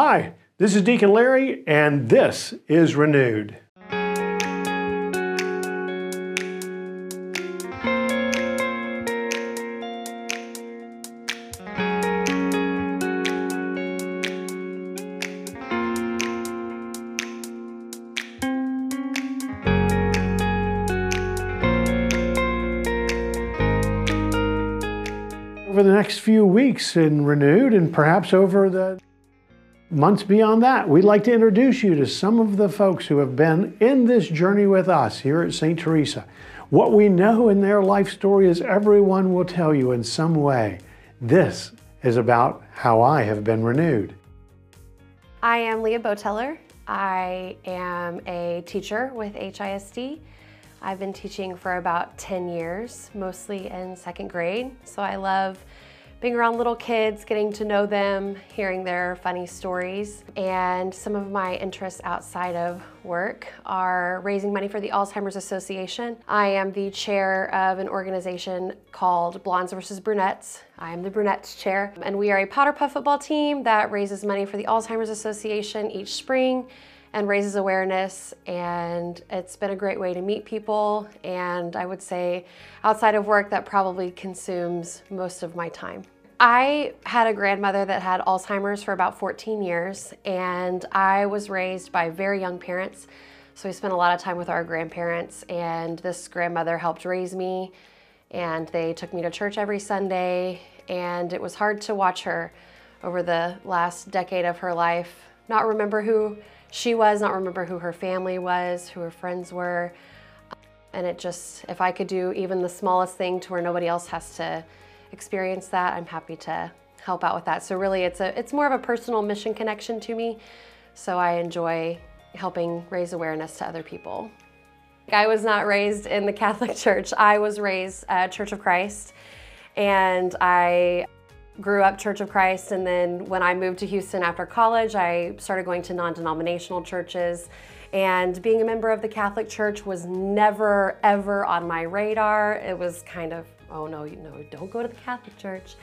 Hi, this is Deacon Larry, and this is Renewed. over the next few weeks in Renewed and perhaps over the months beyond that, we'd like to introduce you to some of the folks who have been in this journey with us here at St. Theresa. What we know in their life story is everyone will tell you in some way. This is about how I have been renewed. I am Leah Bouteller. I am a teacher with HISD. I've been teaching for about 10 years, mostly in second grade. So I love being around little kids, getting to know them, hearing their funny stories. And some of my interests outside of work are raising money for the Alzheimer's Association. I am the chair of an organization called Blondes versus Brunettes. I am the Brunettes chair. And we are a powder puff football team that raises money for the Alzheimer's Association each spring and raises awareness and it's been a great way to meet people and I would say outside of work that probably consumes most of my time. I had a grandmother that had Alzheimer's for about 14 years and I was raised by very young parents so we spent a lot of time with our grandparents and this grandmother helped raise me and they took me to church every Sunday and it was hard to watch her over the last decade of her life not remember who she was, not remember who her family was, who her friends were. And it just, if I could do even the smallest thing to where nobody else has to experience that, I'm happy to help out with that. So really it's a it's more of a personal mission connection to me. So I enjoy helping raise awareness to other people. I was not raised in the Catholic Church. I was raised at Church of Christ and I grew up Church of Christ and then when I moved to Houston after college, I started going to non-denominational churches and being a member of the Catholic Church was never ever on my radar. It was kind of, oh no, know, don't go to the Catholic Church.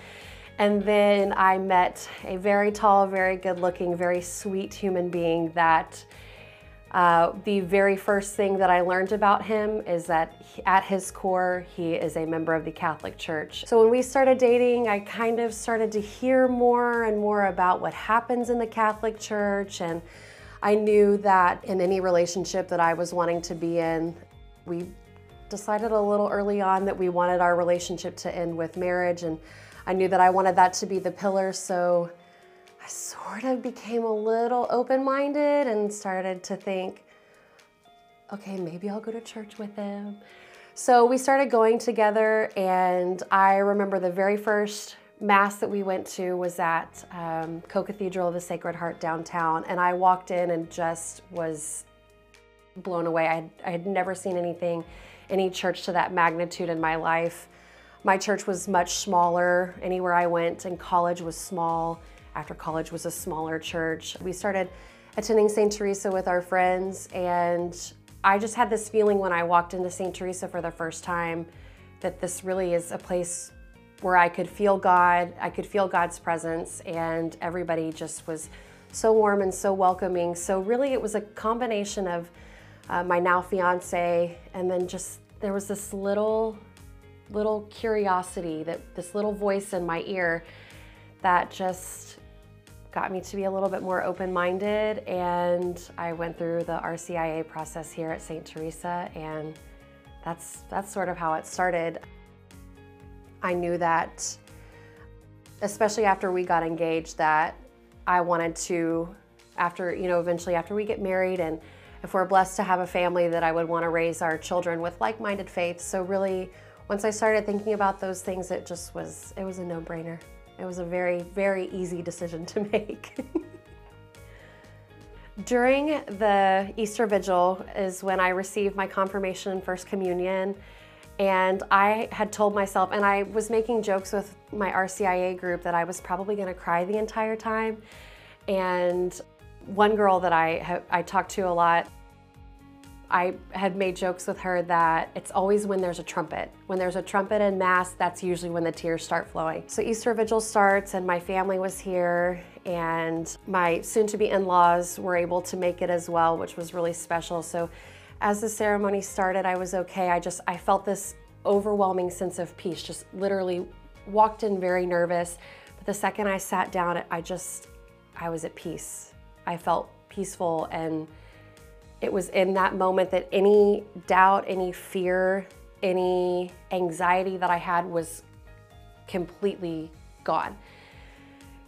And then I met a very tall, very good looking, very sweet human being that uh, the very first thing that I learned about him is that he, at his core, he is a member of the Catholic Church. So when we started dating, I kind of started to hear more and more about what happens in the Catholic Church. And I knew that in any relationship that I was wanting to be in, we decided a little early on that we wanted our relationship to end with marriage. And I knew that I wanted that to be the pillar. So I sort of became a little open-minded and started to think, okay, maybe I'll go to church with him. So we started going together and I remember the very first mass that we went to was at um, Co-Cathedral of the Sacred Heart downtown and I walked in and just was blown away. I had, I had never seen anything, any church to that magnitude in my life. My church was much smaller. Anywhere I went in college was small after college was a smaller church. We started attending St. Theresa with our friends and I just had this feeling when I walked into St. Theresa for the first time that this really is a place where I could feel God, I could feel God's presence and everybody just was so warm and so welcoming. So really it was a combination of uh, my now fiance and then just there was this little little curiosity that this little voice in my ear that just got me to be a little bit more open-minded and I went through the RCIA process here at St. Theresa and that's, that's sort of how it started. I knew that, especially after we got engaged, that I wanted to, after, you know, eventually after we get married and if we're blessed to have a family that I would want to raise our children with like-minded faith. So really, once I started thinking about those things, it just was, it was a no-brainer. It was a very, very easy decision to make. During the Easter Vigil is when I received my confirmation and First Communion and I had told myself, and I was making jokes with my RCIA group that I was probably gonna cry the entire time. And one girl that I, I talked to a lot, I had made jokes with her that it's always when there's a trumpet. When there's a trumpet and Mass, that's usually when the tears start flowing. So Easter Vigil starts and my family was here and my soon to be in laws were able to make it as well, which was really special. So, as the ceremony started, I was okay. I just, I felt this overwhelming sense of peace, just literally walked in very nervous. But the second I sat down, I just, I was at peace. I felt peaceful and it was in that moment that any doubt, any fear, any anxiety that I had was completely gone.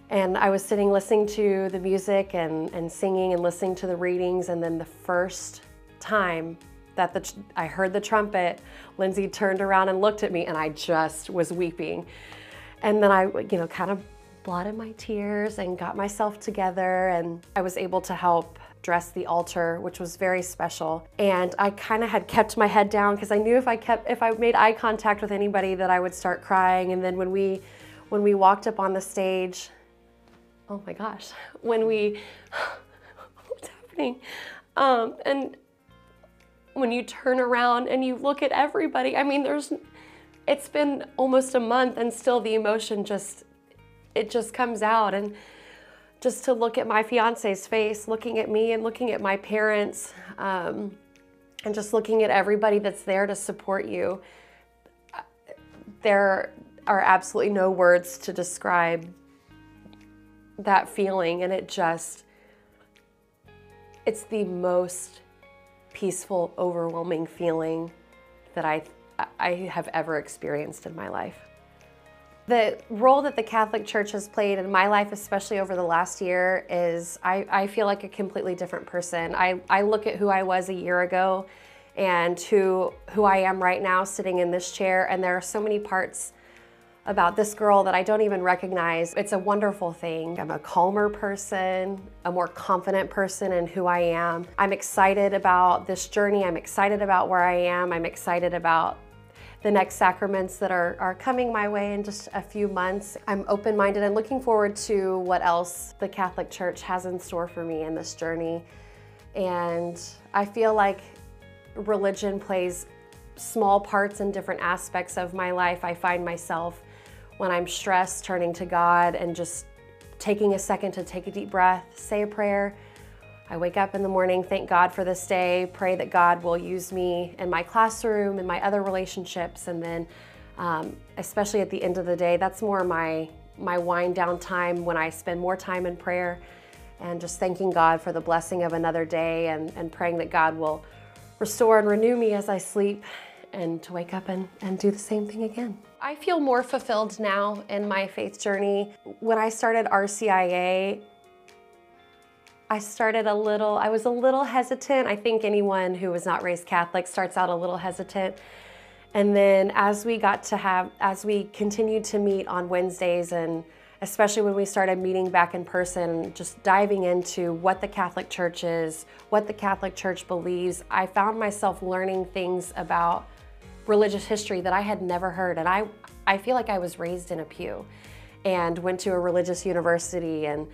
And I was sitting listening to the music and, and singing and listening to the readings. And then the first time that the, I heard the trumpet, Lindsay turned around and looked at me, and I just was weeping. And then I, you know, kind of blotted my tears and got myself together, and I was able to help dress the altar, which was very special. And I kind of had kept my head down because I knew if I kept, if I made eye contact with anybody, that I would start crying. And then when we, when we walked up on the stage, oh my gosh, when we, what's happening? Um, and when you turn around and you look at everybody, I mean, there's, it's been almost a month and still the emotion just, it just comes out. And just to look at my fiance's face, looking at me and looking at my parents, um, and just looking at everybody that's there to support you, there are absolutely no words to describe that feeling. And it just, it's the most peaceful, overwhelming feeling that I, I have ever experienced in my life. The role that the Catholic Church has played in my life, especially over the last year, is I, I feel like a completely different person. I, I look at who I was a year ago and who, who I am right now sitting in this chair, and there are so many parts about this girl that I don't even recognize. It's a wonderful thing. I'm a calmer person, a more confident person in who I am. I'm excited about this journey. I'm excited about where I am. I'm excited about the next sacraments that are, are coming my way in just a few months. I'm open-minded and looking forward to what else the Catholic Church has in store for me in this journey. And I feel like religion plays small parts in different aspects of my life. I find myself when I'm stressed turning to God and just taking a second to take a deep breath, say a prayer, I wake up in the morning, thank God for this day, pray that God will use me in my classroom and my other relationships, and then um, especially at the end of the day, that's more my my wind down time when I spend more time in prayer and just thanking God for the blessing of another day and, and praying that God will restore and renew me as I sleep and to wake up and, and do the same thing again. I feel more fulfilled now in my faith journey. When I started RCIA, I started a little, I was a little hesitant. I think anyone who was not raised Catholic starts out a little hesitant. And then as we got to have, as we continued to meet on Wednesdays and especially when we started meeting back in person, just diving into what the Catholic Church is, what the Catholic Church believes, I found myself learning things about religious history that I had never heard. And I, I feel like I was raised in a pew and went to a religious university and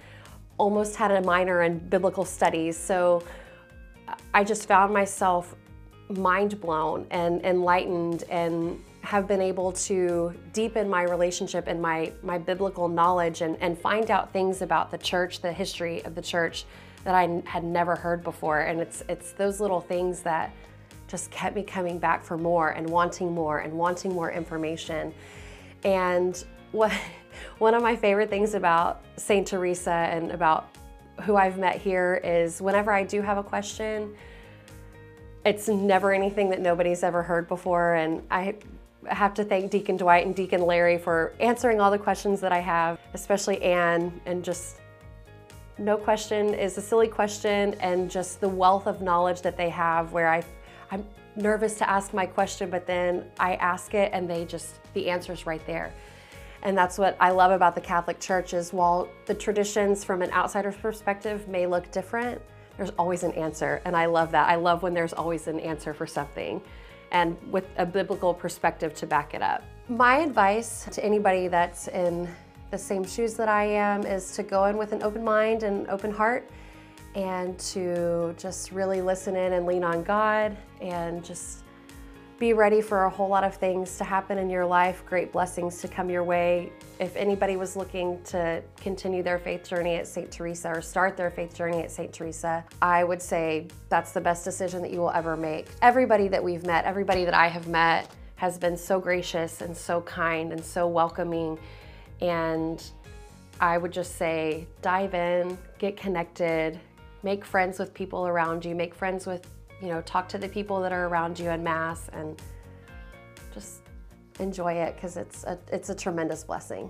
almost had a minor in biblical studies. So I just found myself mind blown and enlightened and have been able to deepen my relationship and my, my biblical knowledge and, and find out things about the church, the history of the church that I had never heard before. And it's, it's those little things that just kept me coming back for more and wanting more and wanting more information. And what, one of my favorite things about St. Theresa and about who I've met here is whenever I do have a question, it's never anything that nobody's ever heard before. And I have to thank Deacon Dwight and Deacon Larry for answering all the questions that I have, especially Anne, and just no question is a silly question and just the wealth of knowledge that they have where I, I'm nervous to ask my question, but then I ask it and they just, the answer's right there. And that's what I love about the Catholic Church is while the traditions from an outsider's perspective may look different, there's always an answer. And I love that. I love when there's always an answer for something and with a biblical perspective to back it up. My advice to anybody that's in the same shoes that I am is to go in with an open mind and open heart and to just really listen in and lean on God and just be ready for a whole lot of things to happen in your life, great blessings to come your way. If anybody was looking to continue their faith journey at St. Theresa or start their faith journey at St. Theresa, I would say that's the best decision that you will ever make. Everybody that we've met, everybody that I have met, has been so gracious and so kind and so welcoming. And I would just say dive in, get connected, make friends with people around you, make friends with you know, talk to the people that are around you in Mass and just enjoy it because it's a, it's a tremendous blessing.